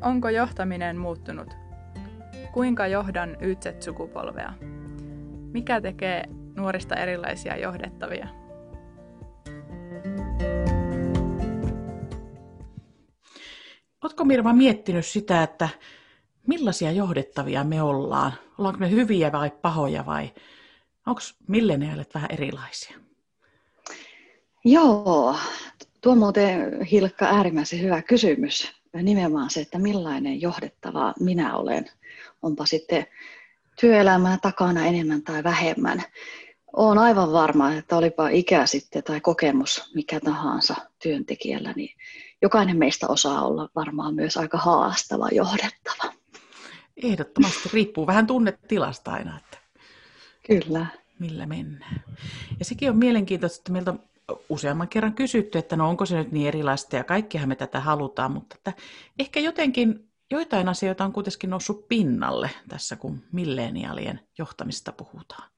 Onko johtaminen muuttunut? Kuinka johdan YZ-sukupolvea? Mikä tekee nuorista erilaisia johdettavia? Oletko Mirva miettinyt sitä, että millaisia johdettavia me ollaan? Ollaanko me hyviä vai pahoja vai onko milleniaalit vähän erilaisia? Joo, tuo on muuten Hilkka äärimmäisen hyvä kysymys. Nimenomaan se, että millainen johdettava minä olen. Onpa sitten työelämää takana enemmän tai vähemmän. Olen aivan varma, että olipa ikä sitten tai kokemus mikä tahansa työntekijällä, niin jokainen meistä osaa olla varmaan myös aika haastava johdettava. Ehdottomasti riippuu vähän tunnetilasta aina, että Kyllä. millä mennään. Ja sekin on mielenkiintoista, että meiltä on useamman kerran kysytty, että no onko se nyt niin erilaista ja kaikkihan me tätä halutaan, mutta että ehkä jotenkin joitain asioita on kuitenkin noussut pinnalle tässä, kun milleniaalien johtamista puhutaan.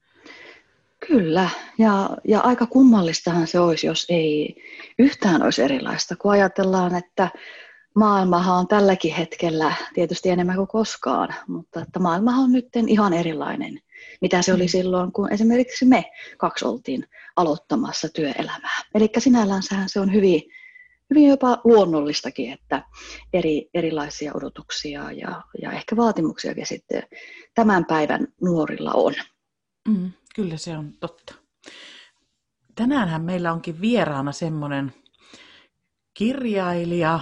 Kyllä, ja, ja aika kummallistahan se olisi, jos ei yhtään olisi erilaista, kun ajatellaan, että maailmahan on tälläkin hetkellä tietysti enemmän kuin koskaan, mutta että maailmahan on nyt ihan erilainen, mitä se oli mm. silloin, kun esimerkiksi me kaksi oltiin aloittamassa työelämää. Eli sinälläänsähän se on hyvin, hyvin jopa luonnollistakin, että eri, erilaisia odotuksia ja, ja ehkä vaatimuksiakin sitten tämän päivän nuorilla on. Mm, kyllä se on totta. Tänäänhän meillä onkin vieraana semmoinen kirjailija,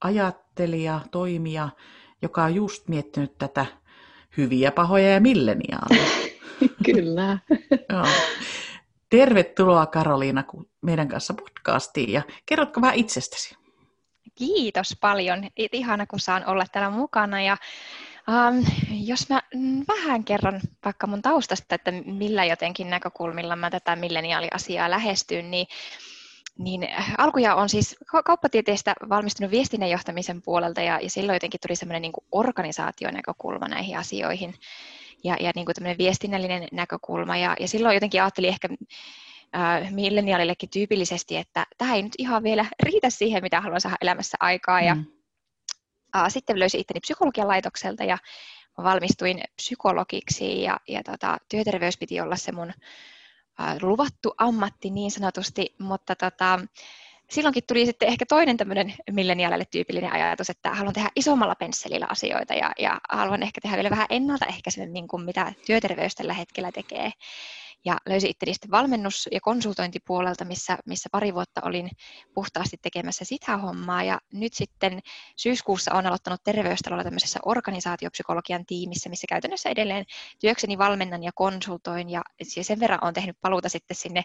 ajattelija, toimija, joka on just miettinyt tätä hyviä, pahoja ja milleniaaleja. Kyllä. Joo. Tervetuloa Karoliina meidän kanssa podcastiin ja kerrotko vähän itsestäsi? Kiitos paljon. Ihana, kun saan olla täällä mukana ja Um, jos mä vähän kerron vaikka mun taustasta, että millä jotenkin näkökulmilla mä tätä milleniaaliasiaa lähestyn, niin niin alkuja on siis kauppatieteestä valmistunut viestinnän johtamisen puolelta ja, ja silloin jotenkin tuli semmoinen niin organisaationäkökulma näihin asioihin ja, ja niin kuin viestinnällinen näkökulma. Ja, ja silloin jotenkin ajattelin ehkä äh, milleniaalillekin tyypillisesti, että tämä ei nyt ihan vielä riitä siihen, mitä haluan saada elämässä aikaa. Ja mm. sitten löysin itteni psykologian laitokselta ja valmistuin psykologiksi ja, ja tota, työterveys piti olla se mun luvattu ammatti niin sanotusti, mutta tota, silloinkin tuli sitten ehkä toinen tämmöinen milleniaalille tyypillinen ajatus, että haluan tehdä isommalla pensselillä asioita ja, ja haluan ehkä tehdä vielä vähän ennaltaehkäisemmin kuin mitä työterveys tällä hetkellä tekee ja löysin itteni sitten valmennus- ja konsultointipuolelta, missä, missä pari vuotta olin puhtaasti tekemässä sitä hommaa ja nyt sitten syyskuussa olen aloittanut terveystalolla tämmöisessä organisaatiopsykologian tiimissä, missä käytännössä edelleen työkseni valmennan ja konsultoin ja sen verran olen tehnyt paluuta sitten sinne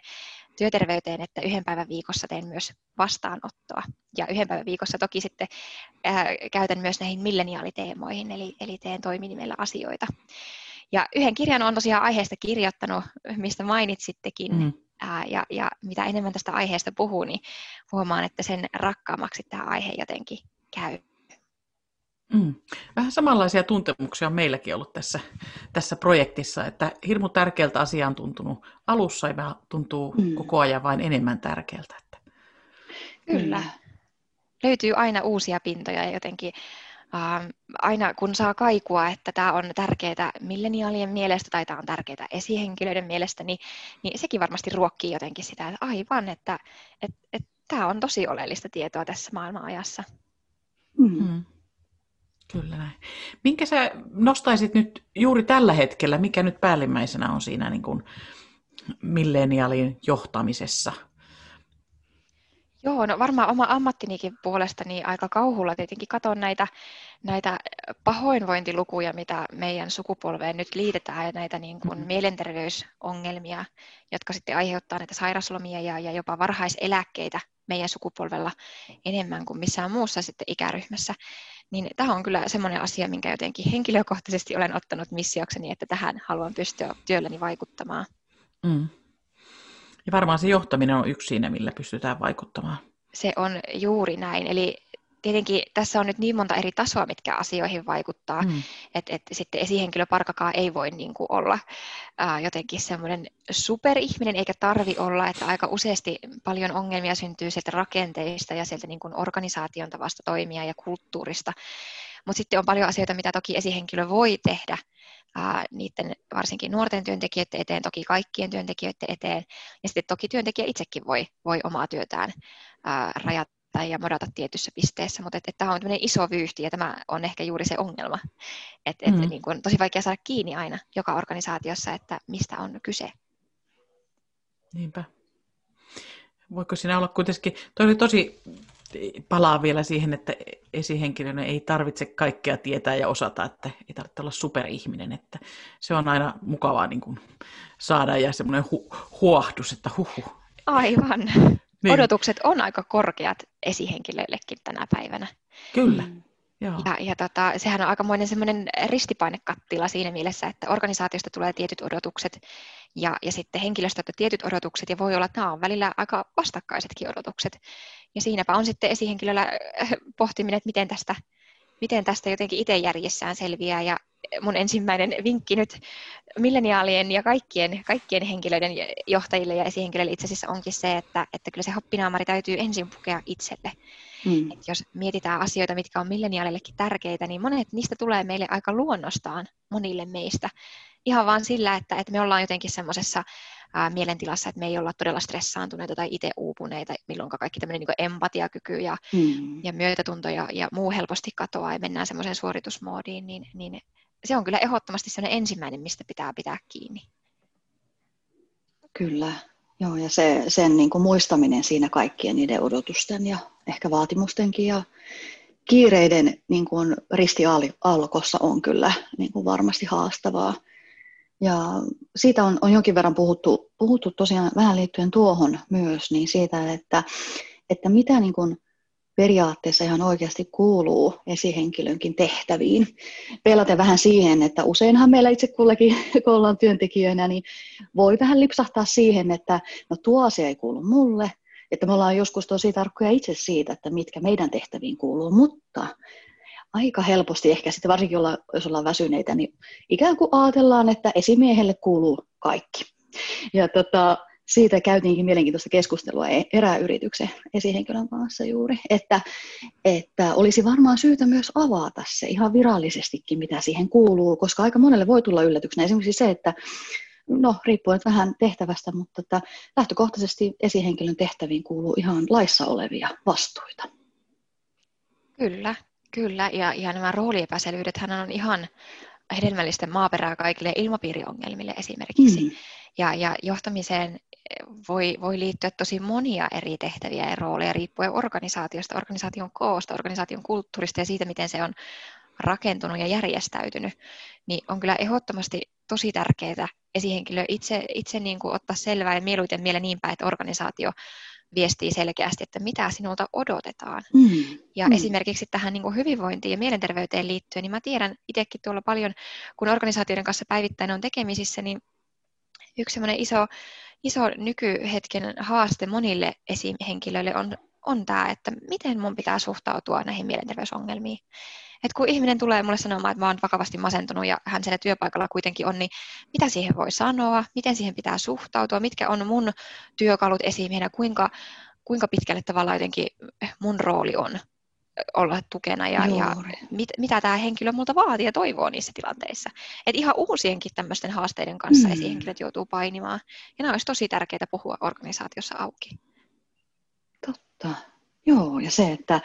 työterveyteen, että yhden päivän viikossa teen myös vastaanottoa. Ja yhden päivän viikossa toki sitten ää, käytän myös näihin milleniaaliteemoihin, eli, eli teen toiminimellä asioita. Ja yhden kirjan on tosiaan aiheesta kirjoittanut, mistä mainitsittekin. Mm. Ää, ja, ja mitä enemmän tästä aiheesta puhuu, niin huomaan, että sen rakkaammaksi tämä aihe jotenkin käy. Mm. Vähän samanlaisia tuntemuksia on meilläkin ollut tässä, tässä projektissa, että hirmu tärkeältä asia on tuntunut alussa ja tuntuu mm. koko ajan vain enemmän tärkeältä. Että... Kyllä. Löytyy aina uusia pintoja ja jotenkin aina kun saa kaikua, että tämä on tärkeää milleniaalien mielestä tai tämä on tärkeää esihenkilöiden mielestä, niin, niin sekin varmasti ruokkii jotenkin sitä, että aivan, että et, et, tämä on tosi oleellista tietoa tässä maailmanajassa. Mm. Kyllä näin. Minkä sä nostaisit nyt juuri tällä hetkellä, mikä nyt päällimmäisenä on siinä niin kuin milleniaalin johtamisessa – Joo, no varmaan oma ammattinikin puolesta niin aika kauhulla tietenkin katson näitä, näitä pahoinvointilukuja, mitä meidän sukupolveen nyt liitetään ja näitä niin kuin mm-hmm. mielenterveysongelmia, jotka sitten aiheuttaa näitä sairaslomia ja, ja jopa varhaiseläkkeitä meidän sukupolvella enemmän kuin missään muussa sitten ikäryhmässä. Niin tämä on kyllä semmoinen asia, minkä jotenkin henkilökohtaisesti olen ottanut missiokseni, että tähän haluan pystyä työlläni vaikuttamaan. Mm. Ja varmaan se johtaminen on yksi siinä, millä pystytään vaikuttamaan. Se on juuri näin. Eli tietenkin tässä on nyt niin monta eri tasoa, mitkä asioihin vaikuttaa, mm. että et sitten esihenkilöparkakaan ei voi niin kuin olla ää, jotenkin semmoinen superihminen, eikä tarvi olla, että aika useasti paljon ongelmia syntyy sieltä rakenteista ja sieltä niin kuin organisaation tavasta toimia ja kulttuurista. Mutta sitten on paljon asioita, mitä toki esihenkilö voi tehdä ää, niiden varsinkin nuorten työntekijöiden eteen, toki kaikkien työntekijöiden eteen. Ja sitten toki työntekijä itsekin voi, voi omaa työtään ää, rajata ja modata tietyssä pisteessä, mutta että, että tämä on tämmöinen iso vyyhti ja tämä on ehkä juuri se ongelma. Että mm. et, niin kuin, tosi vaikea saada kiinni aina joka organisaatiossa, että mistä on kyse. Niinpä. Voiko sinä olla kuitenkin, toi oli tosi, palaa vielä siihen, että esihenkilönä ei tarvitse kaikkea tietää ja osata, että ei tarvitse olla superihminen, että se on aina mukavaa niin kuin saada ja semmoinen hu- huohdus, että huhu. Aivan. Niin. Odotukset on aika korkeat esihenkilöillekin tänä päivänä. Kyllä. Mm. Joo. Ja, ja tota, sehän on aikamoinen semmoinen ristipainekattila siinä mielessä, että organisaatiosta tulee tietyt odotukset ja, ja sitten henkilöstöltä tietyt odotukset ja voi olla, että nämä on välillä aika vastakkaisetkin odotukset. Ja siinäpä on sitten esihenkilöllä äh, pohtiminen, että miten tästä, miten tästä jotenkin itse järjessään selviää ja mun ensimmäinen vinkki nyt milleniaalien ja kaikkien, kaikkien henkilöiden johtajille ja esihenkilöille itse asiassa onkin se, että, että kyllä se happinaamari täytyy ensin pukea itselle. Mm. Et jos mietitään asioita, mitkä on milleniaalillekin tärkeitä, niin monet niistä tulee meille aika luonnostaan monille meistä. Ihan vaan sillä, että, että me ollaan jotenkin semmoisessa mielentilassa, että me ei olla todella stressaantuneita tai itse uupuneita, milloin kaikki tämmöinen niin empatiakyky ja, mm. ja myötätunto ja, ja muu helposti katoaa ja mennään semmoiseen suoritusmoodiin, niin, niin se on kyllä ehdottomasti sellainen ensimmäinen, mistä pitää pitää kiinni. Kyllä, joo, ja se, sen niin kuin muistaminen siinä kaikkien niiden odotusten ja ehkä vaatimustenkin ja kiireiden niin kuin ristiaalkossa on kyllä niin kuin varmasti haastavaa. Ja siitä on, on jonkin verran puhuttu, puhuttu tosiaan vähän liittyen tuohon myös, niin siitä, että, että mitä niin kuin periaatteessa ihan oikeasti kuuluu esihenkilönkin tehtäviin. Pelaten vähän siihen, että useinhan meillä itse kullekin, kun ollaan työntekijöinä, niin voi vähän lipsahtaa siihen, että no tuo asia ei kuulu mulle, että me ollaan joskus tosi tarkkoja itse siitä, että mitkä meidän tehtäviin kuuluu, mutta aika helposti ehkä sitten varsinkin olla, jos ollaan väsyneitä, niin ikään kuin ajatellaan, että esimiehelle kuuluu kaikki. Ja tota, siitä käytiinkin mielenkiintoista keskustelua e- eräyrityksen esihenkilön kanssa juuri, että, että olisi varmaan syytä myös avata se ihan virallisestikin, mitä siihen kuuluu, koska aika monelle voi tulla yllätyksenä esimerkiksi se, että no riippuen vähän tehtävästä, mutta että lähtökohtaisesti esihenkilön tehtäviin kuuluu ihan laissa olevia vastuita. Kyllä, kyllä. Ja, ja nämä rooliepäselvyydet on ihan hedelmällisten maaperää kaikille ilmapiiriongelmille esimerkiksi. Mm. Ja, ja johtamiseen voi, voi liittyä tosi monia eri tehtäviä ja rooleja riippuen organisaatiosta, organisaation koosta, organisaation kulttuurista ja siitä, miten se on rakentunut ja järjestäytynyt, niin on kyllä ehdottomasti tosi tärkeää esihenkilö itse, itse niin kuin ottaa selvää ja mieluiten miele niin päin, että organisaatio viestii selkeästi, että mitä sinulta odotetaan. Mm. Ja mm. esimerkiksi tähän niin kuin hyvinvointiin ja mielenterveyteen liittyen, niin mä tiedän itsekin tuolla paljon, kun organisaatioiden kanssa päivittäin on tekemisissä, niin yksi iso iso nykyhetken haaste monille esihenkilöille on, on tämä, että miten mun pitää suhtautua näihin mielenterveysongelmiin. Et kun ihminen tulee mulle sanomaan, että mä oon vakavasti masentunut ja hän siellä työpaikalla kuitenkin on, niin mitä siihen voi sanoa, miten siihen pitää suhtautua, mitkä on mun työkalut esimiehenä, kuinka, kuinka pitkälle tavallaan jotenkin mun rooli on olla tukena ja, ja mit, mitä tämä henkilö multa vaatii ja toivoo niissä tilanteissa. Et ihan uusienkin tämmöisten haasteiden kanssa mm. esihenkilöt joutuu painimaan. Ja nämä olisi tosi tärkeää puhua organisaatiossa auki. Totta. Joo, ja se, että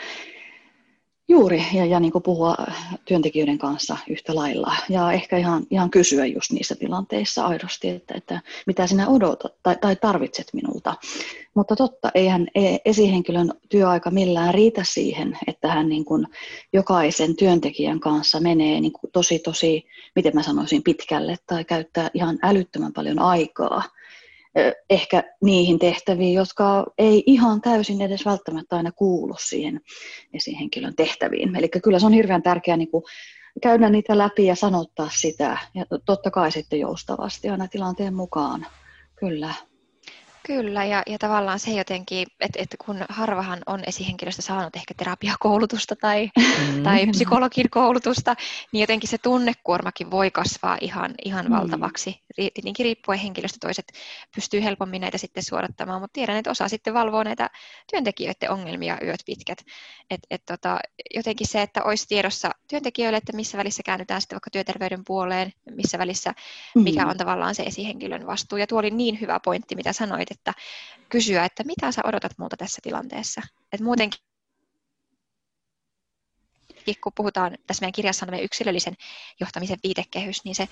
Juuri, ja, ja niin puhua työntekijöiden kanssa yhtä lailla. Ja ehkä ihan, ihan kysyä just niissä tilanteissa aidosti, että, että mitä sinä odotat tai, tai tarvitset minulta. Mutta totta, eihän e, esihenkilön työaika millään riitä siihen, että hän niin kuin jokaisen työntekijän kanssa menee niin kuin tosi, tosi, miten mä sanoisin, pitkälle tai käyttää ihan älyttömän paljon aikaa ehkä niihin tehtäviin, jotka ei ihan täysin edes välttämättä aina kuulu siihen esihenkilön tehtäviin. Eli kyllä se on hirveän tärkeää niin käydä niitä läpi ja sanottaa sitä, ja totta kai sitten joustavasti aina tilanteen mukaan. Kyllä. Kyllä, ja, ja tavallaan se jotenkin, että, että kun harvahan on esihenkilöstä saanut ehkä terapiakoulutusta tai, mm. tai psykologin koulutusta, niin jotenkin se tunnekuormakin voi kasvaa ihan, ihan mm. valtavaksi. Tietenkin riippuen henkilöstä toiset pystyy helpommin näitä sitten suodattamaan, mutta tiedän, että osa sitten valvoo näitä työntekijöiden ongelmia yöt pitkät. Et, et tota, jotenkin se, että olisi tiedossa työntekijöille, että missä välissä käännytään sitten vaikka työterveyden puoleen, missä välissä, mikä mm. on tavallaan se esihenkilön vastuu. Ja tuo oli niin hyvä pointti, mitä sanoit, että kysyä, että mitä sä odotat muuta tässä tilanteessa. Et muutenkin kun puhutaan tässä meidän kirjassa on meidän yksilöllisen johtamisen viitekehys, niin se,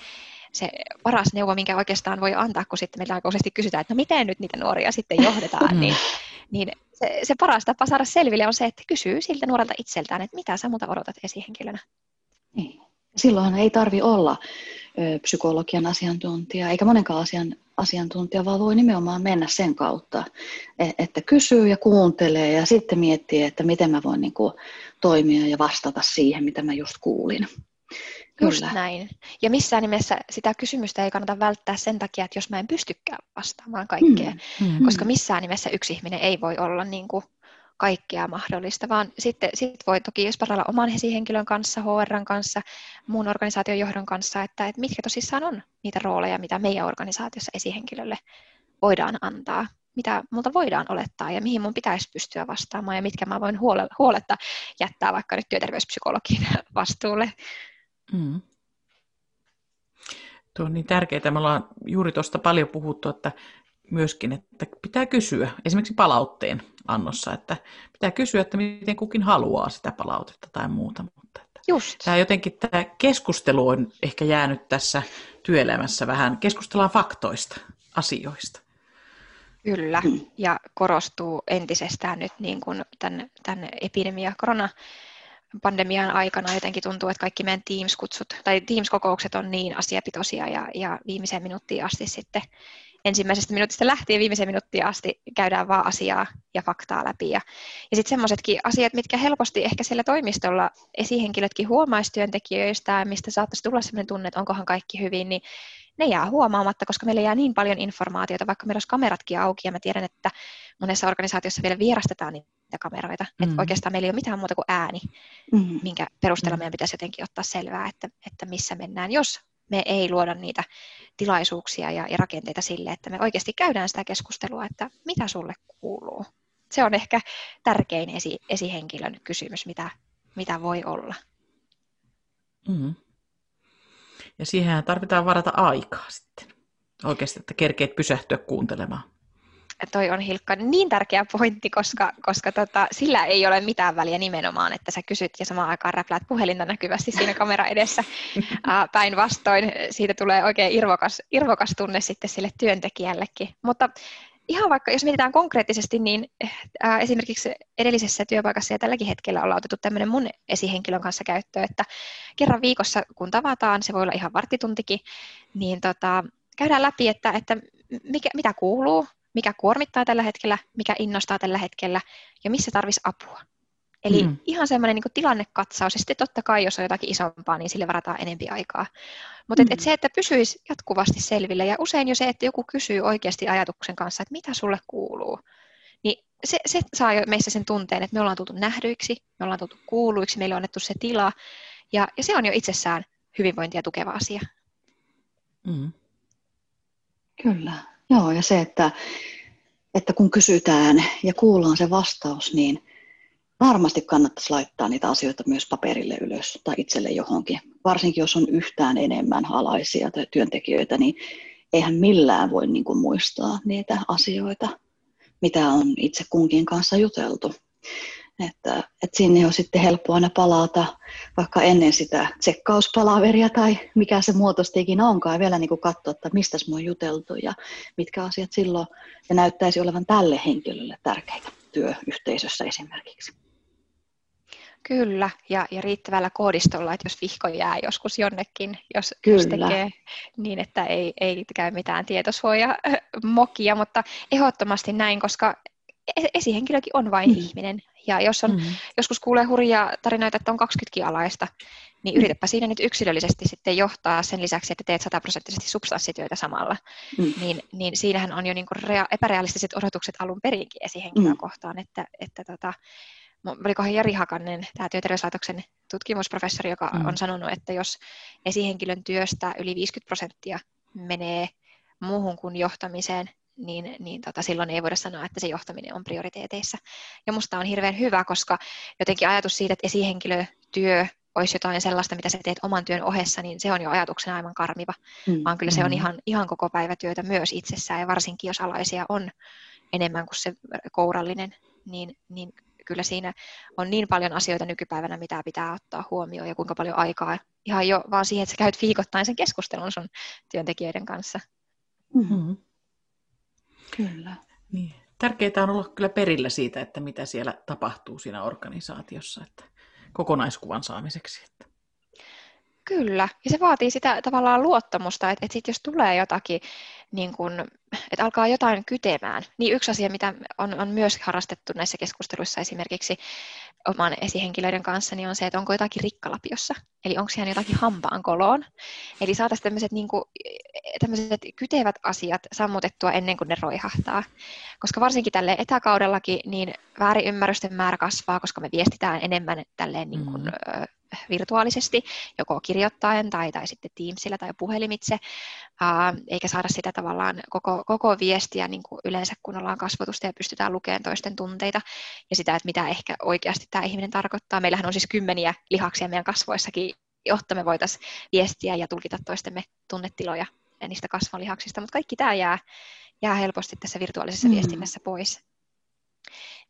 se paras neuvo, minkä oikeastaan voi antaa, kun sitten meillä aika useasti kysytään, että no miten nyt niitä nuoria sitten johdetaan, mm. niin, niin se, se paras tapa saada selville on se, että kysyy siltä nuorelta itseltään, että mitä sä muuta odotat esihenkilönä. Niin. Silloin ei tarvi olla psykologian asiantuntija eikä monenkaan asian, asiantuntija, vaan voi nimenomaan mennä sen kautta, e, että kysyy ja kuuntelee ja sitten miettii, että miten mä voin niin kuin, toimia ja vastata siihen, mitä mä just kuulin. Just Kyllä. näin. Ja missään nimessä sitä kysymystä ei kannata välttää sen takia, että jos mä en pystykään vastaamaan kaikkeen, mm, mm, koska missään nimessä yksi ihminen ei voi olla niin kuin kaikkea mahdollista, vaan sitten sit voi toki sparrailla oman esihenkilön kanssa, HRn kanssa, muun organisaation johdon kanssa, että, että mitkä tosissaan on niitä rooleja, mitä meidän organisaatiossa esihenkilölle voidaan antaa, mitä multa voidaan olettaa ja mihin mun pitäisi pystyä vastaamaan ja mitkä mä voin huoletta jättää vaikka nyt työterveyspsykologin vastuulle. Mm. Tuo on niin tärkeää. Me ollaan juuri tuosta paljon puhuttu, että myöskin, että pitää kysyä esimerkiksi palautteen annossa, että pitää kysyä, että miten kukin haluaa sitä palautetta tai muuta. Mutta että Just. Tämä jotenkin tämä keskustelu on ehkä jäänyt tässä työelämässä vähän, keskustellaan faktoista, asioista. Kyllä, ja korostuu entisestään nyt niin kuin tämän, tämän epidemia, korona, pandemian aikana jotenkin tuntuu, että kaikki meidän Teams-kutsut tai Teams-kokoukset on niin asiapitoisia ja, ja viimeiseen minuuttiin asti sitten ensimmäisestä minuutista lähtien viimeiseen minuuttiin asti käydään vaan asiaa ja faktaa läpi. Ja, ja sitten semmoisetkin asiat, mitkä helposti ehkä siellä toimistolla esihenkilötkin huomaisi työntekijöistä, mistä saattaisi tulla sellainen tunne, että onkohan kaikki hyvin, niin ne jää huomaamatta, koska meillä jää niin paljon informaatiota, vaikka meillä olisi kameratkin auki, ja mä tiedän, että monessa organisaatiossa vielä vierastetaan niitä kameroita, mm. että oikeastaan meillä ei ole mitään muuta kuin ääni, mm. minkä perusteella mm. meidän pitäisi jotenkin ottaa selvää, että, että missä mennään, jos me ei luoda niitä tilaisuuksia ja, ja rakenteita sille, että me oikeasti käydään sitä keskustelua, että mitä sulle kuuluu. Se on ehkä tärkein esi, esihenkilön kysymys, mitä, mitä voi olla. Mm. Ja siihen tarvitaan varata aikaa sitten. Oikeasti, että kerkeet pysähtyä kuuntelemaan toi on Hilkka niin tärkeä pointti, koska, koska tota, sillä ei ole mitään väliä nimenomaan, että sä kysyt ja samaan aikaan räpläät puhelinta näkyvästi siinä kamera edessä. Päinvastoin siitä tulee oikein irvokas, irvokas tunne sitten sille työntekijällekin. Mutta ihan vaikka, jos mietitään konkreettisesti, niin ää, esimerkiksi edellisessä työpaikassa ja tälläkin hetkellä ollaan otettu tämmöinen mun esihenkilön kanssa käyttöön, että kerran viikossa kun tavataan, se voi olla ihan varttituntikin, niin tota, käydään läpi, että, että mikä, mitä kuuluu, mikä kuormittaa tällä hetkellä, mikä innostaa tällä hetkellä ja missä tarvisi apua. Eli mm. ihan semmoinen niin tilannekatsaus, ja sitten totta kai, jos on jotakin isompaa, niin sille varataan enempi aikaa. Mutta mm. et, et se, että pysyisi jatkuvasti selville, ja usein jo se, että joku kysyy oikeasti ajatuksen kanssa, että mitä sulle kuuluu, niin se, se saa jo meissä sen tunteen, että me ollaan tultu nähdyiksi, me ollaan tultu kuuluiksi, meille on annettu se tila, ja, ja se on jo itsessään hyvinvointia tukeva asia. Mm. Kyllä. Joo, ja se, että, että kun kysytään ja kuullaan se vastaus, niin varmasti kannattaisi laittaa niitä asioita myös paperille ylös tai itselle johonkin. Varsinkin jos on yhtään enemmän alaisia tai työntekijöitä, niin eihän millään voi niin kuin muistaa niitä asioita, mitä on itse kunkin kanssa juteltu. Että, että sinne on sitten helppo aina palata vaikka ennen sitä tsekkauspalaveria tai mikä se muotoista ikinä onkaan ja vielä niin kuin katsoa, että mistä me on juteltu ja mitkä asiat silloin ja näyttäisi olevan tälle henkilölle tärkeitä työyhteisössä esimerkiksi. Kyllä, ja, ja riittävällä koodistolla, että jos vihko jää joskus jonnekin, jos, jos tekee niin, että ei, ei käy mitään tietosuojamokia, mutta ehdottomasti näin, koska e-, esihenkilökin on vain mm. ihminen. Ja jos on, mm. joskus kuulee hurjia tarinoita, että on 20 alaista, niin mm. yritäpä siinä nyt yksilöllisesti sitten johtaa sen lisäksi, että teet sataprosenttisesti substanssityötä samalla. Mm. Niin, niin siinähän on jo niin kuin rea- epärealistiset odotukset alun perinkin esihenkilöä mm. kohtaan, että, että tota, olikohan Jari Hakanen, tämä työterveyslaitoksen tutkimusprofessori, joka mm. on sanonut, että jos esihenkilön työstä yli 50 prosenttia menee muuhun kuin johtamiseen, niin, niin tota, silloin ei voida sanoa, että se johtaminen on prioriteeteissa. Ja musta on hirveän hyvä, koska jotenkin ajatus siitä, että esihenkilötyö olisi jotain sellaista, mitä sä teet oman työn ohessa, niin se on jo ajatuksena aivan karmiva. Mm. Vaan kyllä se on mm. ihan, ihan koko päivätyötä myös itsessään, ja varsinkin jos alaisia on enemmän kuin se kourallinen, niin, niin kyllä siinä on niin paljon asioita nykypäivänä, mitä pitää ottaa huomioon ja kuinka paljon aikaa ihan jo vaan siihen, että sä käyt viikoittain sen keskustelun sun työntekijöiden kanssa. Mm-hmm. Kyllä. Niin. Tärkeää on olla kyllä perillä siitä, että mitä siellä tapahtuu siinä organisaatiossa, että kokonaiskuvan saamiseksi. Että. Kyllä, ja se vaatii sitä tavallaan luottamusta, että, että sit jos tulee jotakin, niin kun, että alkaa jotain kytemään, niin yksi asia, mitä on, on myös harrastettu näissä keskusteluissa esimerkiksi oman esihenkilöiden kanssa, niin on se, että onko jotakin rikkalapiossa, eli onko siellä jotakin hampaan koloon. Eli saataisiin tämmöiset, niin tämmöiset kytevät asiat sammutettua ennen kuin ne roihahtaa. Koska varsinkin tälle etäkaudellakin, niin väärinymmärrysten määrä kasvaa, koska me viestitään enemmän tälleen niin kuin, mm virtuaalisesti, joko kirjoittaen tai, tai sitten Teamsillä tai puhelimitse, ää, eikä saada sitä tavallaan koko, koko viestiä niin kuin yleensä, kun ollaan kasvatusta ja pystytään lukemaan toisten tunteita ja sitä, että mitä ehkä oikeasti tämä ihminen tarkoittaa. Meillähän on siis kymmeniä lihaksia meidän kasvoissakin, jotta me voitaisiin viestiä ja tulkita toistemme tunnetiloja niistä kasvalihaksista, mutta kaikki tämä jää, jää helposti tässä virtuaalisessa mm. viestinnässä pois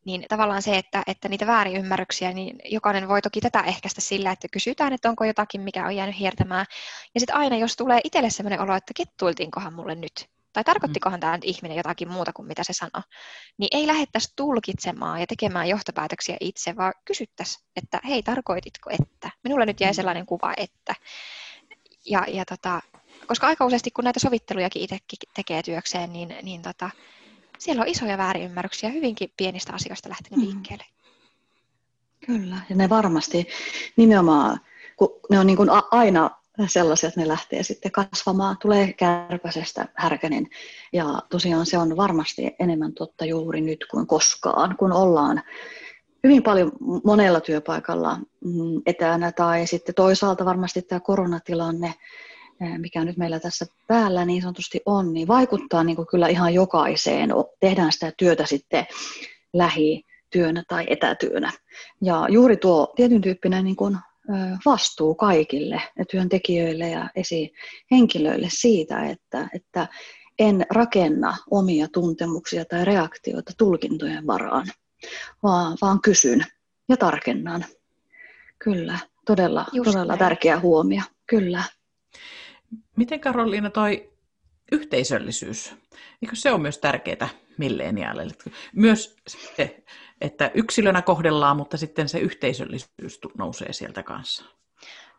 niin tavallaan se, että, että niitä väärinymmärryksiä, niin jokainen voi toki tätä ehkäistä sillä, että kysytään, että onko jotakin, mikä on jäänyt hiertämään. Ja sitten aina, jos tulee itselle sellainen olo, että kettuiltiinkohan mulle nyt, tai tarkoittikohan tämä nyt ihminen jotakin muuta kuin mitä se sanoo, niin ei lähettäisi tulkitsemaan ja tekemään johtopäätöksiä itse, vaan kysyttäisiin, että hei, tarkoititko että? Minulle nyt jäi mm. sellainen kuva, että. Ja, ja tota, koska aika useasti, kun näitä sovittelujakin itsekin tekee työkseen, niin, niin tota, siellä on isoja väärinymmärryksiä hyvinkin pienistä asioista lähtenyt mm. liikkeelle. Kyllä, ja ne varmasti nimenomaan, kun ne on niin kuin aina sellaisia, että ne lähtee sitten kasvamaan, tulee kärpäsestä härkänen. Ja tosiaan se on varmasti enemmän totta juuri nyt kuin koskaan, kun ollaan hyvin paljon monella työpaikalla mm, etänä tai sitten toisaalta varmasti tämä koronatilanne mikä nyt meillä tässä päällä niin sanotusti on, niin vaikuttaa niin kuin kyllä ihan jokaiseen. Tehdään sitä työtä sitten lähityönä tai etätyönä. Ja juuri tuo tietyn tyyppinen niin kuin vastuu kaikille työntekijöille ja esihenkilöille siitä, että, että en rakenna omia tuntemuksia tai reaktioita tulkintojen varaan, vaan, vaan kysyn ja tarkennan. Kyllä, todella, todella tärkeä huomio. Kyllä. Miten Karoliina toi yhteisöllisyys, eikö se on myös tärkeää milleniaaleille? Myös se, että yksilönä kohdellaan, mutta sitten se yhteisöllisyys nousee sieltä kanssa.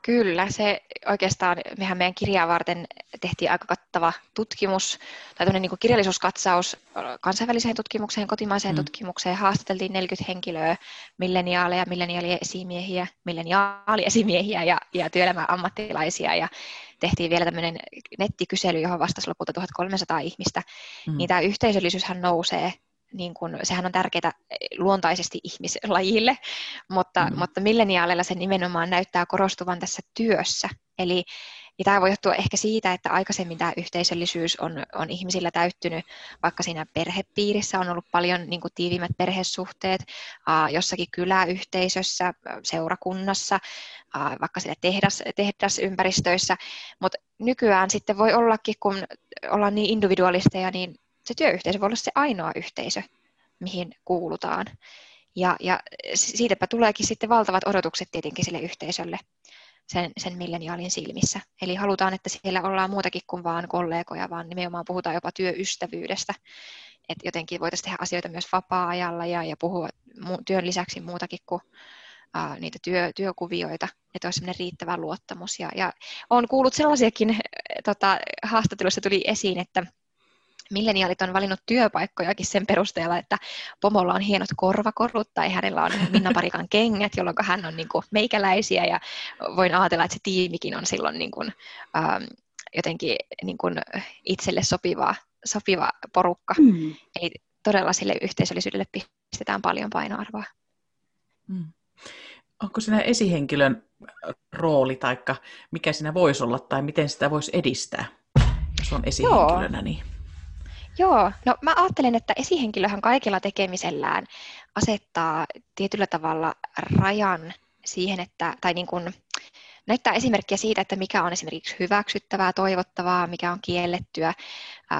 Kyllä, se oikeastaan, mehän meidän kirjaa varten tehtiin aika kattava tutkimus, tai niin kuin kirjallisuuskatsaus kansainväliseen tutkimukseen, kotimaiseen mm. tutkimukseen. Haastateltiin 40 henkilöä, milleniaaleja, milleniaaliesimiehiä, milleniaaliesimiehiä ja, ja työelämän ammattilaisia. Ja tehtiin vielä tämmöinen nettikysely, johon vastasi lopulta 1300 ihmistä. Mm. Niin tämä yhteisöllisyyshän nousee niin kun, sehän on tärkeää luontaisesti ihmislajille, mutta, mm. mutta milleniaaleilla se nimenomaan näyttää korostuvan tässä työssä. Eli ja tämä voi johtua ehkä siitä, että aikaisemmin tämä yhteisöllisyys on, on ihmisillä täyttynyt, vaikka siinä perhepiirissä on ollut paljon niin kuin tiiviimmät perhesuhteet, äh, jossakin kyläyhteisössä, seurakunnassa, äh, vaikka siellä tehdas, tehdasympäristöissä, mutta nykyään sitten voi ollakin, kun ollaan niin individualisteja, niin se työyhteisö voi olla se ainoa yhteisö, mihin kuulutaan. Ja, ja siitäpä tuleekin sitten valtavat odotukset tietenkin sille yhteisölle sen, sen milleniaalin silmissä. Eli halutaan, että siellä ollaan muutakin kuin vain kollegoja, vaan nimenomaan puhutaan jopa työystävyydestä. Että jotenkin voitaisiin tehdä asioita myös vapaa-ajalla ja, ja puhua työn lisäksi muutakin kuin uh, niitä työ, työkuvioita, että olisi sellainen riittävä luottamus. Ja, ja olen kuullut sellaisiakin tota, haastatteluissa tuli esiin, että milleniaalit on valinnut työpaikkojakin sen perusteella, että pomolla on hienot korvakorut tai hänellä on Minna Parikan kengät, jolloin hän on niin kuin meikäläisiä ja voin ajatella, että se tiimikin on silloin niin kuin, ähm, jotenkin niin kuin itselle sopiva, sopiva porukka. Mm. Eli todella sille yhteisöllisyydelle pistetään paljon painoarvoa. Mm. Onko siinä esihenkilön rooli tai mikä siinä voisi olla tai miten sitä voisi edistää, jos on esihenkilönä? Joo. Niin... Joo, no mä ajattelen, että esihenkilöhän kaikilla tekemisellään asettaa tietyllä tavalla rajan siihen, että, tai niin kuin, näyttää esimerkkiä siitä, että mikä on esimerkiksi hyväksyttävää, toivottavaa, mikä on kiellettyä,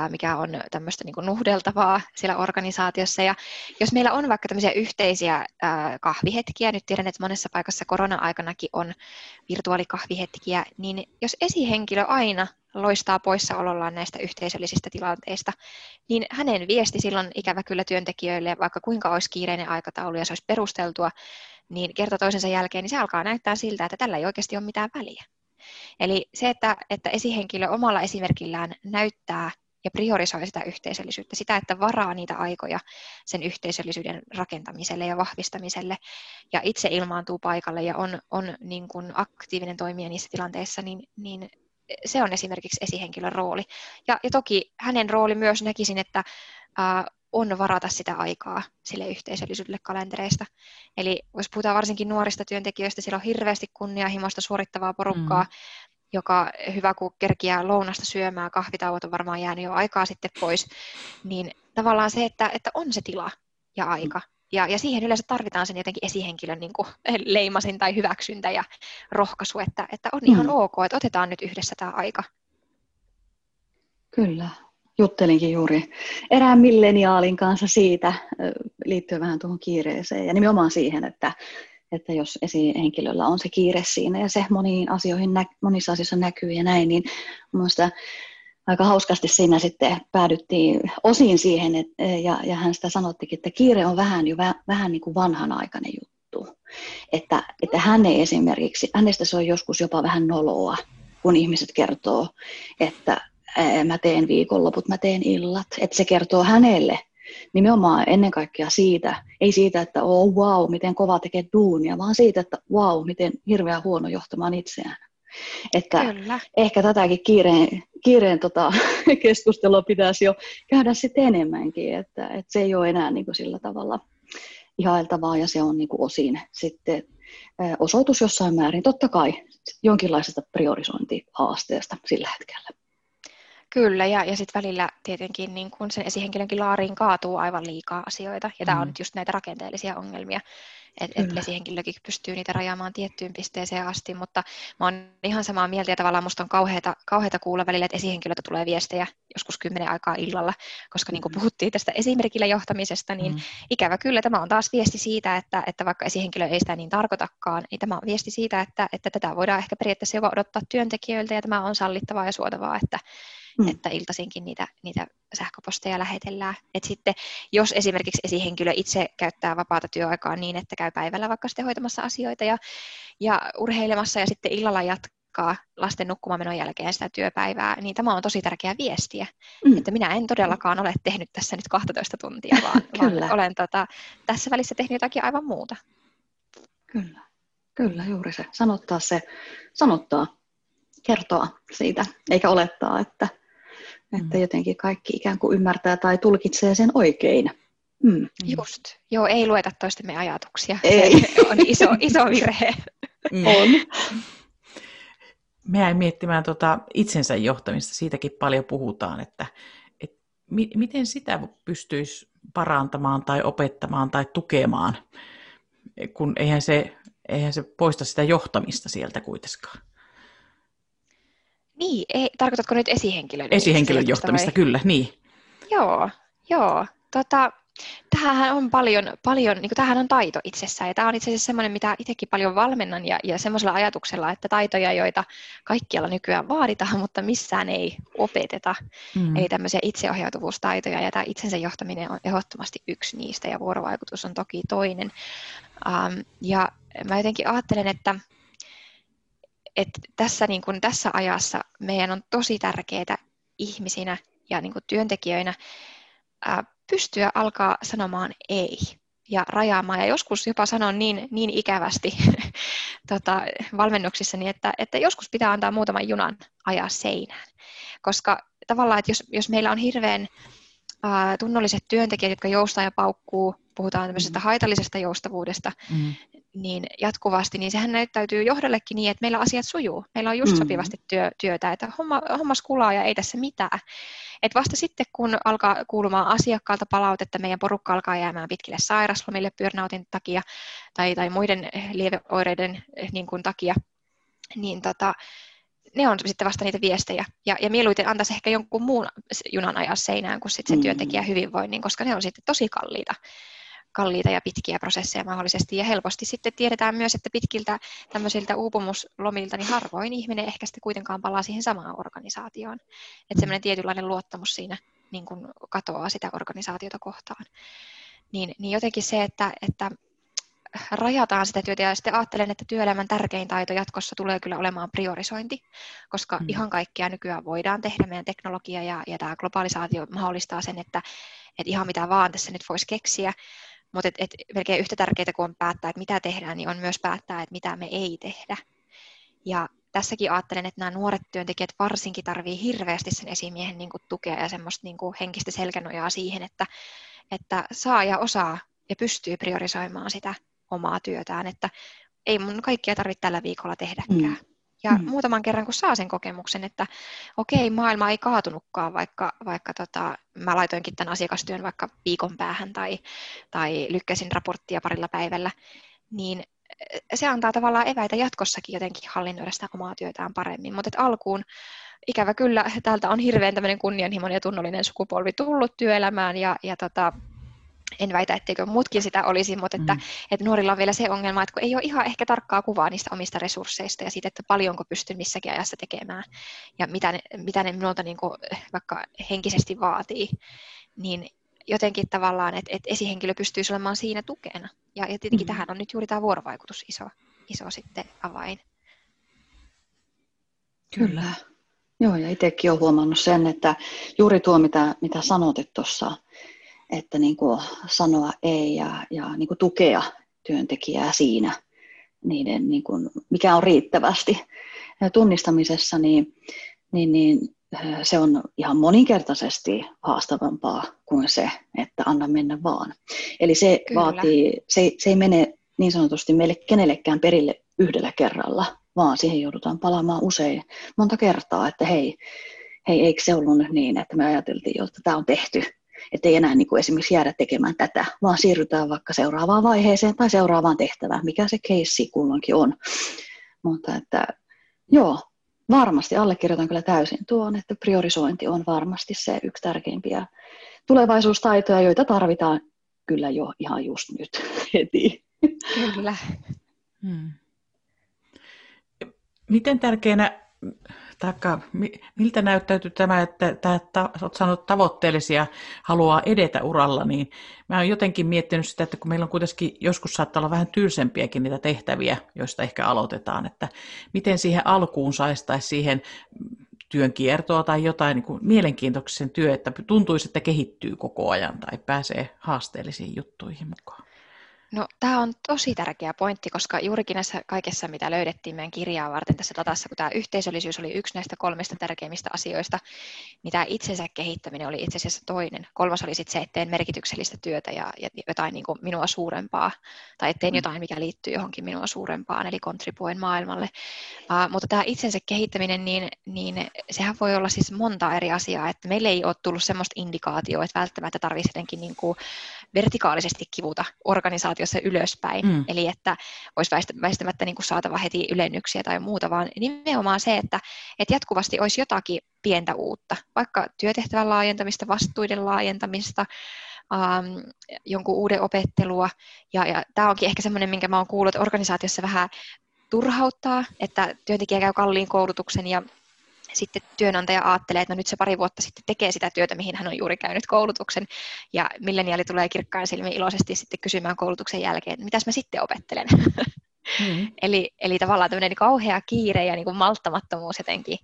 mikä on tämmöistä niin nuhdeltavaa siellä organisaatiossa. Ja jos meillä on vaikka tämmöisiä yhteisiä kahvihetkiä, nyt tiedän, että monessa paikassa korona-aikanakin on virtuaalikahvihetkiä, niin jos esihenkilö aina loistaa poissaolollaan näistä yhteisöllisistä tilanteista, niin hänen viesti silloin ikävä kyllä työntekijöille, vaikka kuinka olisi kiireinen aikataulu ja se olisi perusteltua, niin kerta toisensa jälkeen, niin se alkaa näyttää siltä, että tällä ei oikeasti ole mitään väliä. Eli se, että, että esihenkilö omalla esimerkillään näyttää ja priorisoi sitä yhteisöllisyyttä, sitä, että varaa niitä aikoja sen yhteisöllisyyden rakentamiselle ja vahvistamiselle ja itse ilmaantuu paikalle ja on, on niin kuin aktiivinen toimija niissä tilanteissa, niin, niin se on esimerkiksi esihenkilön rooli. Ja, ja toki hänen rooli myös näkisin, että ää, on varata sitä aikaa sille yhteisöllisyydelle kalentereista. Eli jos puhutaan varsinkin nuorista työntekijöistä, siellä on hirveästi kunnianhimoista suorittavaa porukkaa, mm. joka hyvä kun kerkiää lounasta syömään, kahvitauot on varmaan jäänyt jo aikaa sitten pois, niin tavallaan se, että, että on se tila ja aika. Ja, ja siihen yleensä tarvitaan sen jotenkin esihenkilön niin kuin leimasin tai hyväksyntä ja rohkaisu, että, että on ihan mm. ok, että otetaan nyt yhdessä tämä aika. Kyllä, juttelinkin juuri erään milleniaalin kanssa siitä, liittyen vähän tuohon kiireeseen ja nimenomaan siihen, että, että jos esihenkilöllä on se kiire siinä ja se moniin asioihin, monissa asioissa näkyy ja näin, niin mielestäni aika hauskasti siinä sitten päädyttiin osin siihen, että, ja, ja hän sitä sanottikin, että kiire on vähän jo vähän niin kuin vanhanaikainen juttu. Että, että hän ei esimerkiksi, hänestä se on joskus jopa vähän noloa, kun ihmiset kertoo, että mä teen viikonloput, mä teen illat. Että se kertoo hänelle nimenomaan ennen kaikkea siitä, ei siitä, että oh wow, miten kova tekee duunia, vaan siitä, että wow, miten hirveän huono johtamaan itseään. Että Kyllä. ehkä tätäkin kiireen, kiireen tota, keskustelua pitäisi jo käydä sitten enemmänkin, että, että se ei ole enää niin kuin sillä tavalla ihailtavaa ja se on niin kuin osin sitten osoitus jossain määrin, totta kai jonkinlaisesta priorisointihaasteesta sillä hetkellä. Kyllä, ja, ja sitten välillä tietenkin niin kun sen esihenkilönkin laariin kaatuu aivan liikaa asioita, ja mm. tämä on nyt just näitä rakenteellisia ongelmia, että et esihenkilökin pystyy niitä rajaamaan tiettyyn pisteeseen asti, mutta mä oon ihan samaa mieltä, ja tavallaan musta on kauheata, kauheata kuulla välillä, että esihenkilöitä tulee viestejä joskus kymmenen aikaa illalla, koska niin kuin mm. puhuttiin tästä esimerkillä johtamisesta, niin mm. ikävä kyllä tämä on taas viesti siitä, että, että vaikka esihenkilö ei sitä niin tarkoitakaan, niin tämä on viesti siitä, että, että tätä voidaan ehkä periaatteessa jopa odottaa työntekijöiltä, ja tämä on sallittavaa ja suotavaa, että, mm. että iltaisinkin niitä, niitä sähköposteja lähetellään. Et sitten jos esimerkiksi esihenkilö itse käyttää vapaata työaikaa niin, että käy päivällä vaikka sitten hoitamassa asioita ja, ja urheilemassa ja sitten illalla jatkaa lasten nukkumamenon jälkeen sitä työpäivää, niin tämä on tosi tärkeä viestiä, mm. että minä en todellakaan ole tehnyt tässä nyt 12 tuntia, vaan, vaan olen tota, tässä välissä tehnyt jotakin aivan muuta. Kyllä, kyllä juuri se. Sanottaa se, sanottaa, kertoa siitä, eikä olettaa, että että mm. jotenkin kaikki ikään kuin ymmärtää tai tulkitsee sen oikein. Mm. Just. Joo, ei lueta toistemme ajatuksia. Ei. Se on iso, iso virhe. Mm. On. Mä jäin miettimään tota itsensä johtamista, siitäkin paljon puhutaan, että, et mi- miten sitä pystyisi parantamaan tai opettamaan tai tukemaan, kun eihän se, eihän se poista sitä johtamista sieltä kuitenkaan. Niin, ei, tarkoitatko nyt esihenkilön? Esihenkilön johtamista, vai? kyllä, niin. Joo, joo. Tota, tämähän on paljon, paljon niin tämähän on taito itsessään, ja tämä on itse asiassa semmoinen, mitä itsekin paljon valmennan, ja, ja semmoisella ajatuksella, että taitoja, joita kaikkialla nykyään vaaditaan, mutta missään ei opeteta, mm. eli tämmöisiä itseohjautuvuustaitoja, ja tämä itsensä johtaminen on ehdottomasti yksi niistä, ja vuorovaikutus on toki toinen. Um, ja mä jotenkin ajattelen, että että tässä, niin kuin, tässä ajassa meidän on tosi tärkeää ihmisinä ja niin kuin työntekijöinä ää, pystyä alkaa sanomaan ei ja rajaamaan ja joskus jopa sanon niin, niin ikävästi tota, valmennuksissani, että, että joskus pitää antaa muutaman junan ajaa seinään. Koska tavallaan, että jos, jos meillä on hirveän ää, tunnolliset työntekijät, jotka joustaa ja paukkuu, puhutaan tämmöisestä mm. haitallisesta joustavuudesta, mm niin jatkuvasti, niin sehän näyttäytyy johdollekin niin, että meillä asiat sujuu. Meillä on just mm. sopivasti työ, työtä, että homma, hommas kulaa ja ei tässä mitään. Et vasta sitten, kun alkaa kuulumaan asiakkaalta palautetta, meidän porukka alkaa jäämään pitkille sairaslomille burnoutin takia tai, tai muiden lieveoireiden niin kuin, takia, niin tota, ne on sitten vasta niitä viestejä. Ja, ja mieluiten antaisi ehkä jonkun muun junan ajaa seinään kuin sitten se mm. työntekijä hyvinvoinnin, koska ne on sitten tosi kalliita kalliita ja pitkiä prosesseja mahdollisesti. Ja helposti sitten tiedetään myös, että pitkiltä tämmöisiltä uupumuslomilta niin harvoin ihminen ehkä sitten kuitenkaan palaa siihen samaan organisaatioon. Että semmoinen tietynlainen luottamus siinä niin kuin katoaa sitä organisaatiota kohtaan. Niin, niin jotenkin se, että, että rajataan sitä työtä ja sitten ajattelen, että työelämän tärkein taito jatkossa tulee kyllä olemaan priorisointi, koska mm. ihan kaikkea nykyään voidaan tehdä. Meidän teknologia ja, ja tämä globalisaatio mahdollistaa sen, että, että ihan mitä vaan tässä nyt voisi keksiä, mutta et, et melkein yhtä tärkeää kuin on päättää, että mitä tehdään, niin on myös päättää, että mitä me ei tehdä. Ja tässäkin ajattelen, että nämä nuoret työntekijät varsinkin tarvii hirveästi sen esimiehen niin kuin, tukea ja semmoista niin kuin, henkistä selkänojaa siihen, että, että saa ja osaa ja pystyy priorisoimaan sitä omaa työtään, että ei mun kaikkia tarvitse tällä viikolla tehdäkään. Mm. Ja mm. muutaman kerran, kun saa sen kokemuksen, että okei, maailma ei kaatunutkaan, vaikka, vaikka tota, mä laitoinkin tämän asiakastyön vaikka viikon päähän tai, tai lykkäsin raporttia parilla päivällä, niin se antaa tavallaan eväitä jatkossakin jotenkin hallinnoida sitä omaa työtään paremmin. Mutta alkuun ikävä kyllä täältä on hirveän tämmöinen kunnianhimoinen ja tunnollinen sukupolvi tullut työelämään ja, ja tota, en väitä, etteikö muutkin sitä olisi, mutta että, mm. että nuorilla on vielä se ongelma, että kun ei ole ihan ehkä tarkkaa kuvaa niistä omista resursseista ja siitä, että paljonko pystyn missäkin ajassa tekemään ja mitä ne, mitä ne minulta niin kuin vaikka henkisesti vaatii, niin jotenkin tavallaan, että, että esihenkilö pystyisi olemaan siinä tukena. Ja, ja tietenkin mm. tähän on nyt juuri tämä vuorovaikutus iso, iso sitten avain. Kyllä. Joo, ja itsekin olen huomannut sen, että juuri tuo, mitä, mitä sanotit tuossa, että niin kuin sanoa ei ja, ja niin kuin tukea työntekijää siinä, niiden, niin kuin, mikä on riittävästi tunnistamisessa, niin, niin, niin se on ihan moninkertaisesti haastavampaa kuin se, että anna mennä vaan. Eli se, Kyllä. vaatii, se, se ei mene niin sanotusti meille kenellekään perille yhdellä kerralla, vaan siihen joudutaan palaamaan usein monta kertaa, että hei, hei eikö se ollut niin, että me ajateltiin jo, että tämä on tehty, että ei enää niin kuin esimerkiksi jäädä tekemään tätä, vaan siirrytään vaikka seuraavaan vaiheeseen tai seuraavaan tehtävään, mikä se keissi kulloinkin on. Mutta että joo, varmasti allekirjoitan kyllä täysin tuon, että priorisointi on varmasti se yksi tärkeimpiä tulevaisuustaitoja, joita tarvitaan kyllä jo ihan just nyt heti. Kyllä. Hmm. Miten tärkeänä taikka miltä näyttäytyy tämä, että, että olet saanut tavoitteellisia, haluaa edetä uralla, niin mä oon jotenkin miettinyt sitä, että kun meillä on kuitenkin joskus saattaa olla vähän tylsempiäkin niitä tehtäviä, joista ehkä aloitetaan, että miten siihen alkuun saisi tai siihen työn kiertoa tai jotain niin kuin mielenkiintoisen työ, että tuntuisi, että kehittyy koko ajan tai pääsee haasteellisiin juttuihin mukaan. No, tämä on tosi tärkeä pointti, koska juurikin näissä kaikessa, mitä löydettiin meidän kirjaa varten tässä datassa, kun tämä yhteisöllisyys oli yksi näistä kolmesta tärkeimmistä asioista, niin tämä itsensä kehittäminen oli itse asiassa toinen. Kolmas oli sitten se, että teen merkityksellistä työtä ja, ja jotain niin kuin minua suurempaa, tai että teen mm. jotain, mikä liittyy johonkin minua suurempaan, eli kontribuoin maailmalle. Uh, mutta tämä itsensä kehittäminen, niin, niin sehän voi olla siis monta eri asiaa, että meille ei ole tullut sellaista indikaatioa, että välttämättä tarvitsisi jotenkin niin kuin vertikaalisesti kivuta organisaatiossa ylöspäin, mm. eli että olisi väistämättä niin kuin saatava heti ylennyksiä tai muuta, vaan nimenomaan se, että, että jatkuvasti olisi jotakin pientä uutta, vaikka työtehtävän laajentamista, vastuiden laajentamista, um, jonkun uuden opettelua, ja, ja tämä onkin ehkä semmoinen, minkä mä oon kuullut, että organisaatiossa vähän turhauttaa, että työntekijä käy kalliin koulutuksen ja sitten työnantaja ajattelee, että no nyt se pari vuotta sitten tekee sitä työtä, mihin hän on juuri käynyt koulutuksen, ja milleniaali tulee kirkkaan silmin iloisesti sitten kysymään koulutuksen jälkeen, että mitäs mä sitten opettelen. Mm. eli, eli tavallaan tämmöinen kauhea kiire ja niin kuin malttamattomuus jotenkin.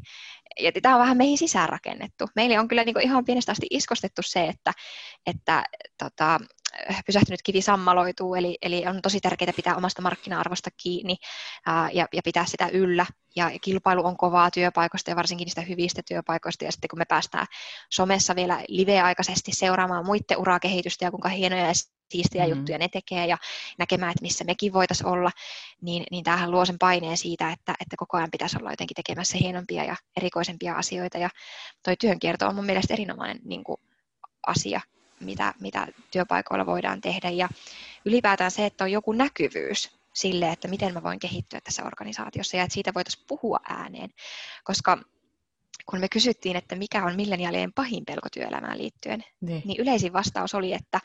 Ja tämä on vähän meihin sisään rakennettu. Meille on kyllä niin kuin ihan pienestä asti iskostettu se, että, että tota, pysähtynyt kivi sammaloituu, eli, eli on tosi tärkeää pitää omasta markkina-arvosta kiinni ää, ja, ja pitää sitä yllä. Ja kilpailu on kovaa työpaikoista ja varsinkin niistä hyvistä työpaikoista. Ja sitten kun me päästään somessa vielä live-aikaisesti seuraamaan muiden urakehitystä ja kuinka hienoja ja siistiä mm-hmm. juttuja ne tekee ja näkemään, että missä mekin voitaisiin olla, niin, niin tämähän luo sen paineen siitä, että, että koko ajan pitäisi olla jotenkin tekemässä hienompia ja erikoisempia asioita. Ja toi työnkierto on mun mielestä erinomainen niin kuin, asia mitä, mitä työpaikoilla voidaan tehdä. Ja ylipäätään se, että on joku näkyvyys sille, että miten mä voin kehittyä tässä organisaatiossa ja että siitä voitaisiin puhua ääneen. Koska kun me kysyttiin, että mikä on milleniaalien pahin pelko työelämään liittyen, niin, niin yleisin vastaus oli, että,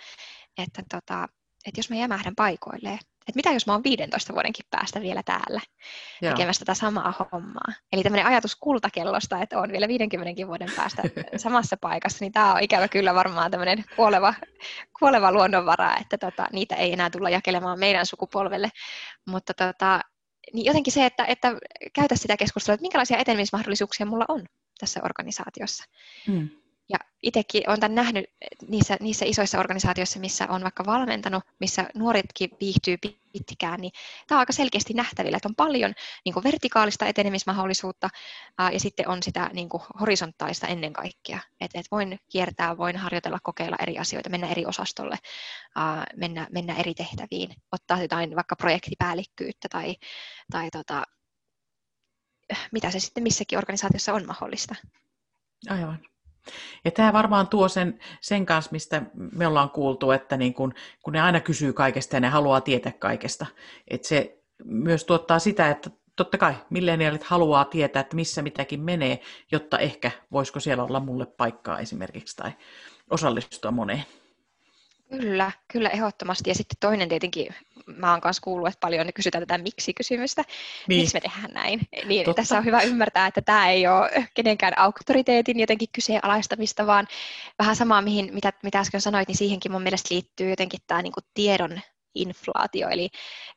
että, tota, että jos mä jämähdän paikoilleen, että mitä jos mä oon 15 vuodenkin päästä vielä täällä Joo. tekemässä tätä samaa hommaa. Eli tämmöinen ajatus kultakellosta, että on vielä 50 vuoden päästä samassa paikassa, niin tämä on ikävä kyllä varmaan tämmöinen kuoleva, kuoleva luonnonvara, että tota, niitä ei enää tulla jakelemaan meidän sukupolvelle. Mutta tota, niin jotenkin se, että, että käytä sitä keskustelua, että minkälaisia etenemismahdollisuuksia mulla on tässä organisaatiossa. Hmm. Ja itsekin olen tämän nähnyt niissä, niissä isoissa organisaatioissa, missä on vaikka valmentanut, missä nuoretkin viihtyy pitkään, niin tämä on aika selkeästi nähtävillä, että on paljon niin kuin vertikaalista etenemismahdollisuutta ää, ja sitten on sitä niin kuin horisontaalista ennen kaikkea. Että et voin kiertää, voin harjoitella, kokeilla eri asioita, mennä eri osastolle, ää, mennä, mennä eri tehtäviin, ottaa jotain vaikka projektipäällikkyyttä tai, tai tota, mitä se sitten missäkin organisaatiossa on mahdollista. Aivan. Ja tämä varmaan tuo sen, sen kanssa, mistä me ollaan kuultu, että niin kun, kun ne aina kysyy kaikesta ja ne haluaa tietää kaikesta. Että se myös tuottaa sitä, että totta kai milleniaalit haluaa tietää, että missä mitäkin menee, jotta ehkä voisiko siellä olla mulle paikkaa esimerkiksi tai osallistua moneen. Kyllä, kyllä ehdottomasti. Ja sitten toinen tietenkin, mä oon kanssa kuullut, että paljon kysytään tätä miksi-kysymystä, niin. miksi me tehdään näin. Niin Totta. tässä on hyvä ymmärtää, että tämä ei ole kenenkään auktoriteetin jotenkin kyseenalaistamista, vaan vähän samaa, mihin, mitä, mitä äsken sanoit, niin siihenkin mun mielestä liittyy jotenkin tämä niin tiedon inflaatio, eli,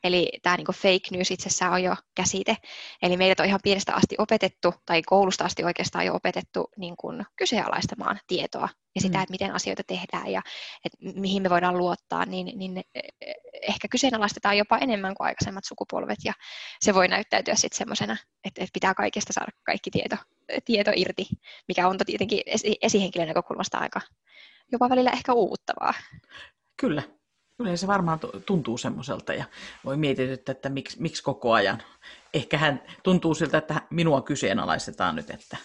eli tämä niin fake news itsessään on jo käsite. Eli meidät on ihan pienestä asti opetettu, tai koulusta asti oikeastaan jo opetettu niin kuin kyseenalaistamaan tietoa ja sitä, mm. että miten asioita tehdään ja että mihin me voidaan luottaa, niin, niin ehkä kyseenalaistetaan jopa enemmän kuin aikaisemmat sukupolvet, ja se voi näyttäytyä sitten semmoisena, että, että pitää kaikesta saada kaikki tieto, tieto irti, mikä on tietenkin esihenkilön näkökulmasta aika jopa välillä ehkä uuvuttavaa. Kyllä, Kyllä se varmaan tuntuu semmoiselta ja voi mietityttää, että miksi, miksi koko ajan. Ehkä hän tuntuu siltä, että minua kyseenalaistetaan nyt. Että...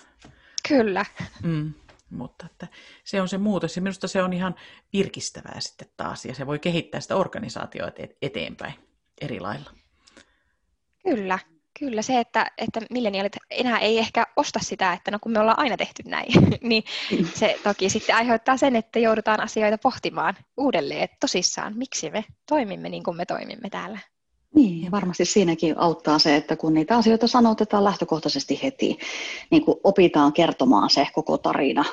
Kyllä. Mm, mutta että se on se muutos ja minusta se on ihan virkistävää sitten taas ja se voi kehittää sitä organisaatioa eteenpäin eri lailla. Kyllä. Kyllä se, että, että milleniaalit enää ei ehkä osta sitä, että no kun me ollaan aina tehty näin, niin se toki sitten aiheuttaa sen, että joudutaan asioita pohtimaan uudelleen, että tosissaan, miksi me toimimme niin kuin me toimimme täällä. Niin, ja varmasti siinäkin auttaa se, että kun niitä asioita sanotetaan lähtökohtaisesti heti, niin kun opitaan kertomaan se koko tarina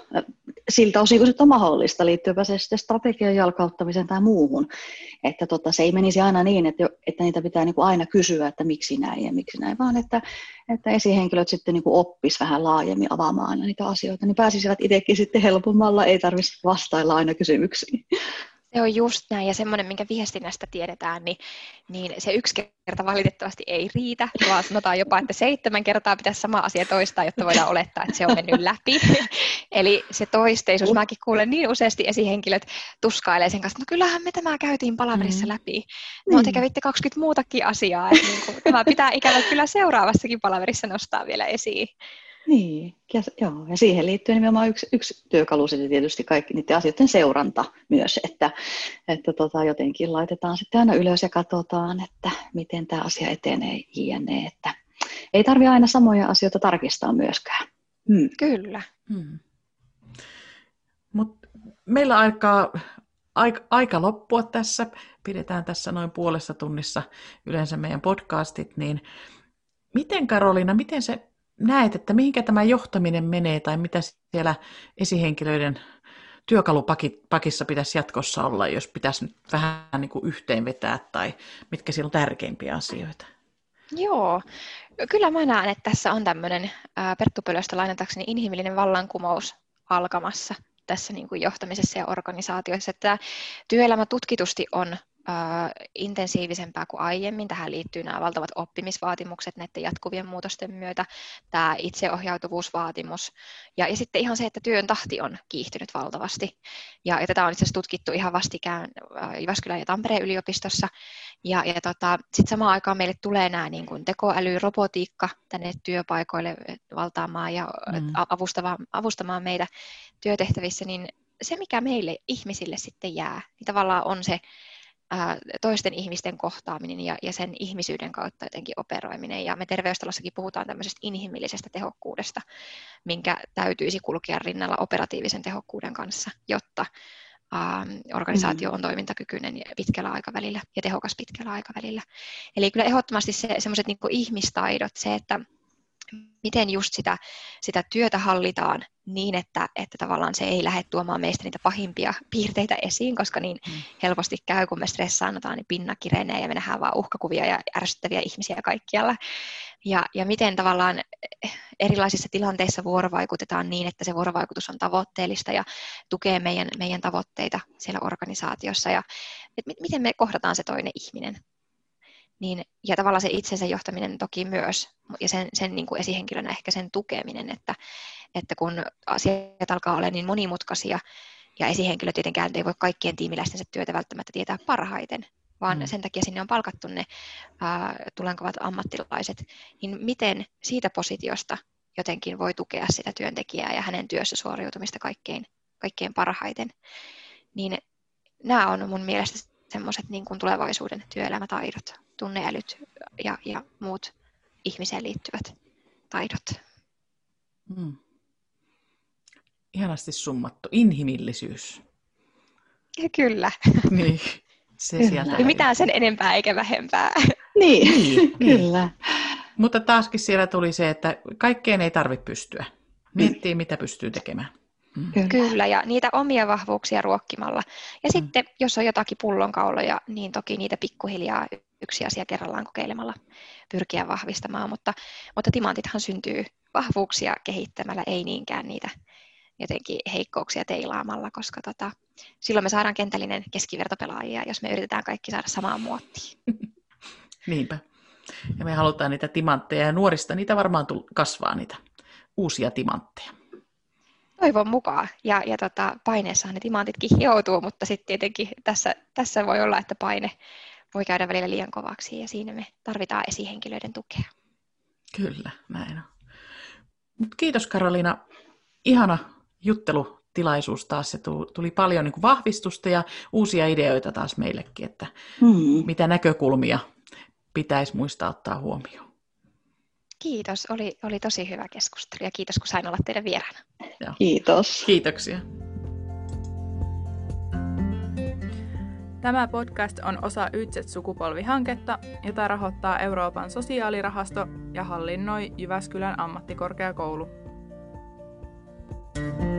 siltä osin, kun se on mahdollista, liittyypä se sitten strategian jalkauttamiseen tai muuhun. Että tota, se ei menisi aina niin, että, että niitä pitää niin aina kysyä, että miksi näin ja miksi näin, vaan että, että esihenkilöt sitten niin oppis vähän laajemmin avaamaan niitä asioita, niin pääsisivät itsekin sitten helpommalla, ei tarvitsisi vastailla aina kysymyksiin. Se on just näin, ja semmoinen, minkä viestinnästä tiedetään, niin, niin se yksi kerta valitettavasti ei riitä, vaan sanotaan jopa, että seitsemän kertaa pitäisi sama asia toistaa, jotta voidaan olettaa, että se on mennyt läpi. Eli se toisteisuus, mäkin kuulen niin useasti esihenkilöt tuskailee sen kanssa, no kyllähän me tämä käytiin palaverissa mm. läpi. No te mm. kävitte 20 muutakin asiaa, että niin kuin, tämä pitää ikävä kyllä seuraavassakin palaverissa nostaa vielä esiin. Niin, ja, joo, ja siihen liittyy nimenomaan yksi, yksi työkalu sitten tietysti kaikki niiden asioiden seuranta myös, että, että tota, jotenkin laitetaan sitten aina ylös ja katsotaan, että miten tämä asia etenee jne. Että ei tarvitse aina samoja asioita tarkistaa myöskään. Hmm. Kyllä. Hmm. Mut meillä alkaa aika, aika loppua tässä. Pidetään tässä noin puolessa tunnissa yleensä meidän podcastit, niin miten Karoliina, miten se näet, että mihinkä tämä johtaminen menee tai mitä siellä esihenkilöiden työkalupakissa pitäisi jatkossa olla, jos pitäisi nyt vähän niin kuin yhteenvetää tai mitkä siellä on tärkeimpiä asioita? Joo, kyllä mä näen, että tässä on tämmöinen Perttu Pölöstä lainatakseni inhimillinen vallankumous alkamassa tässä niin kuin johtamisessa ja organisaatioissa. Että työelämä tutkitusti on intensiivisempää kuin aiemmin. Tähän liittyy nämä valtavat oppimisvaatimukset näiden jatkuvien muutosten myötä, tämä itseohjautuvuusvaatimus ja, ja sitten ihan se, että työn tahti on kiihtynyt valtavasti. Ja, ja tätä on itse asiassa tutkittu ihan vastikään Jyväskylän ja Tampereen yliopistossa. Ja, ja tota, sitten samaan aikaan meille tulee nämä niin kuin tekoäly, robotiikka tänne työpaikoille valtaamaan ja mm. avustamaan, avustamaan meitä työtehtävissä, niin se, mikä meille ihmisille sitten jää, niin tavallaan on se toisten ihmisten kohtaaminen ja, ja sen ihmisyyden kautta jotenkin operoiminen. Ja me terveystalossakin puhutaan tämmöisestä inhimillisestä tehokkuudesta, minkä täytyisi kulkea rinnalla operatiivisen tehokkuuden kanssa, jotta ähm, organisaatio on toimintakykyinen pitkällä aikavälillä ja tehokas pitkällä aikavälillä. Eli kyllä ehdottomasti se, semmoiset niin ihmistaidot, se, että miten just sitä, sitä työtä hallitaan niin, että, että tavallaan se ei lähde tuomaan meistä niitä pahimpia piirteitä esiin, koska niin mm. helposti käy, kun me stressaannutaan, niin pinna kirenee ja me nähdään vaan uhkakuvia ja ärsyttäviä ihmisiä kaikkialla. Ja, ja miten tavallaan erilaisissa tilanteissa vuorovaikutetaan niin, että se vuorovaikutus on tavoitteellista ja tukee meidän, meidän tavoitteita siellä organisaatiossa ja että miten me kohdataan se toinen ihminen niin, ja tavallaan se itsensä johtaminen toki myös, ja sen, sen niin kuin esihenkilönä ehkä sen tukeminen, että, että kun asiat alkaa olla niin monimutkaisia, ja esihenkilö tietenkään ei voi kaikkien tiimiläistensä työtä välttämättä tietää parhaiten, vaan mm. sen takia sinne on palkattu ne ää, tulenkovat ammattilaiset, niin miten siitä positiosta jotenkin voi tukea sitä työntekijää ja hänen työssä suoriutumista kaikkein, kaikkein parhaiten, niin nämä on mun mielestä semmoiset niin kuin tulevaisuuden työelämätaidot tunneälyt ja, ja muut ihmiseen liittyvät taidot. Mm. Ihanasti summattu. Inhimillisyys. Ja kyllä. Niin, se kyllä. sieltä. Ei mitään sen enempää eikä vähempää. Niin, niin, niin. kyllä. Mutta taaskin siellä tuli se, että kaikkeen ei tarvitse pystyä. Miettii, mm. mitä pystyy tekemään. Kyllä. Kyllä, ja niitä omia vahvuuksia ruokkimalla. Ja mm. sitten, jos on jotakin pullonkauloja, niin toki niitä pikkuhiljaa yksi asia kerrallaan kokeilemalla pyrkiä vahvistamaan, mutta, mutta timantithan syntyy vahvuuksia kehittämällä, ei niinkään niitä jotenkin heikkouksia teilaamalla, koska tota, silloin me saadaan kentällinen keskivertopelaajia, jos me yritetään kaikki saada samaan muottiin. Niinpä. Ja me halutaan niitä timantteja ja nuorista niitä varmaan kasvaa niitä uusia timantteja. Toivon mukaan. Ja, ja tota, paineessahan ne timantitkin hioutuu, mutta sitten tietenkin tässä, tässä voi olla, että paine, voi käydä välillä liian kovaksi ja siinä me tarvitaan esihenkilöiden tukea. Kyllä, näin on. Mut kiitos Karolina. Ihana juttelutilaisuus taas. Se tuli paljon niin kuin vahvistusta ja uusia ideoita taas meillekin, että hmm. mitä näkökulmia pitäisi muistaa ottaa huomioon. Kiitos, oli, oli tosi hyvä keskustelu ja kiitos kun sain olla teidän vieraana. Kiitos. Kiitoksia. Tämä podcast on osa Ytset-sukupolvihanketta, jota rahoittaa Euroopan sosiaalirahasto ja hallinnoi Jyväskylän ammattikorkeakoulu. thank you